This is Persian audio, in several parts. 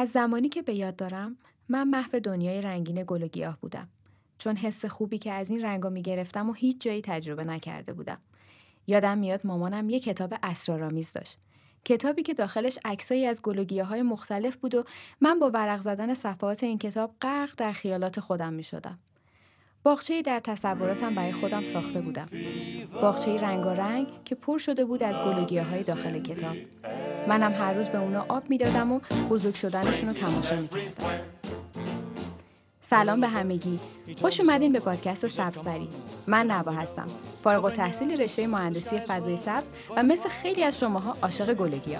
از زمانی که به یاد دارم من محو دنیای رنگین گل و گیاه بودم چون حس خوبی که از این رنگا می گرفتم و هیچ جایی تجربه نکرده بودم یادم میاد مامانم یه کتاب اسرارآمیز داشت کتابی که داخلش عکسایی از گل های مختلف بود و من با ورق زدن صفحات این کتاب غرق در خیالات خودم می شدم. باغچه در تصوراتم برای خودم ساخته بودم. باغچه رنگارنگ که پر شده بود از گلوگیه های داخل کتاب. منم هر روز به اونا آب می‌دادم و بزرگ شدنشون رو تماشا می‌کردم. سلام به همگی. خوش اومدین به پادکست سبزبری. من نوا هستم. فارغ تحصیل رشته مهندسی فضای سبز و مثل خیلی از شماها عاشق گلگیا.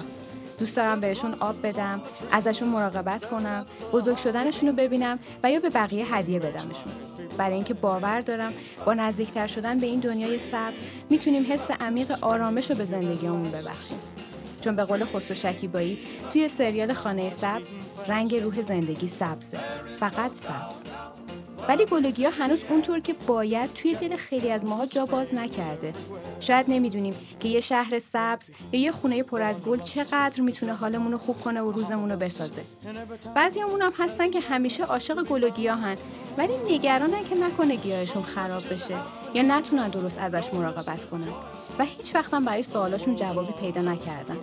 دوست دارم بهشون آب بدم، ازشون مراقبت کنم، بزرگ شدنشون رو ببینم و یا به بقیه هدیه بدمشون. برای اینکه باور دارم با نزدیکتر شدن به این دنیای سبز می‌تونیم حس عمیق آرامش رو به زندگیمون ببخشیم. چون به قول خسرو شکیبایی توی سریال خانه سبز رنگ روح زندگی سبزه. فقط سبز. ولی گلگیا هنوز اونطور که باید توی دل خیلی از ماها جا باز نکرده. شاید نمی‌دونیم که یه شهر سبز یا یه خونه پر از گل چقدر می‌تونه حالمون رو خوب کنه و روزمون رو بسازه. بعضیامون هم هستن که همیشه عاشق گلگیا هن ولی نگرانن که نکنه گیاهشون خراب بشه یا نتونن درست ازش مراقبت کنن. و هیچ وقتم برای سوالاشون جوابی پیدا نکردن.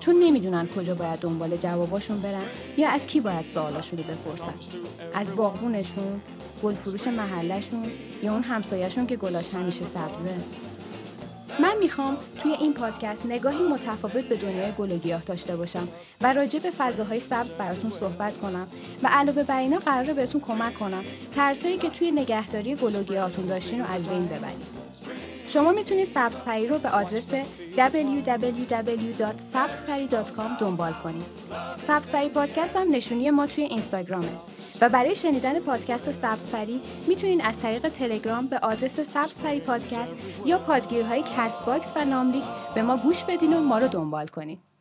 چون نمی‌دونن کجا باید دنبال جواباشون برن یا از کی باید سوالاشون رو بپرسن. از باغبونشون گلفروش محلشون یا اون همسایهشون که گلاش همیشه سبزه. من می‌خوام توی این پادکست نگاهی متفاوت به دنیای گل و گیاه داشته باشم و راجع به فضاهای سبز براتون صحبت کنم و علاوه بر اینا قراره بهتون کمک کنم ترسایی که توی نگهداری گل و گیاهاتون داشتین رو از بین ببرید. شما می‌تونید سبزپری رو به آدرس www.sabzpari.com دنبال کنید. سبزپری پادکست هم نشونی ما توی اینستاگرامه. و برای شنیدن پادکست سبزپری می‌تونید از طریق تلگرام به آدرس سبزپری پادکست یا پادگیرهای Castbox و نام‌لیک به ما گوش بدین و ما رو دنبال کنید.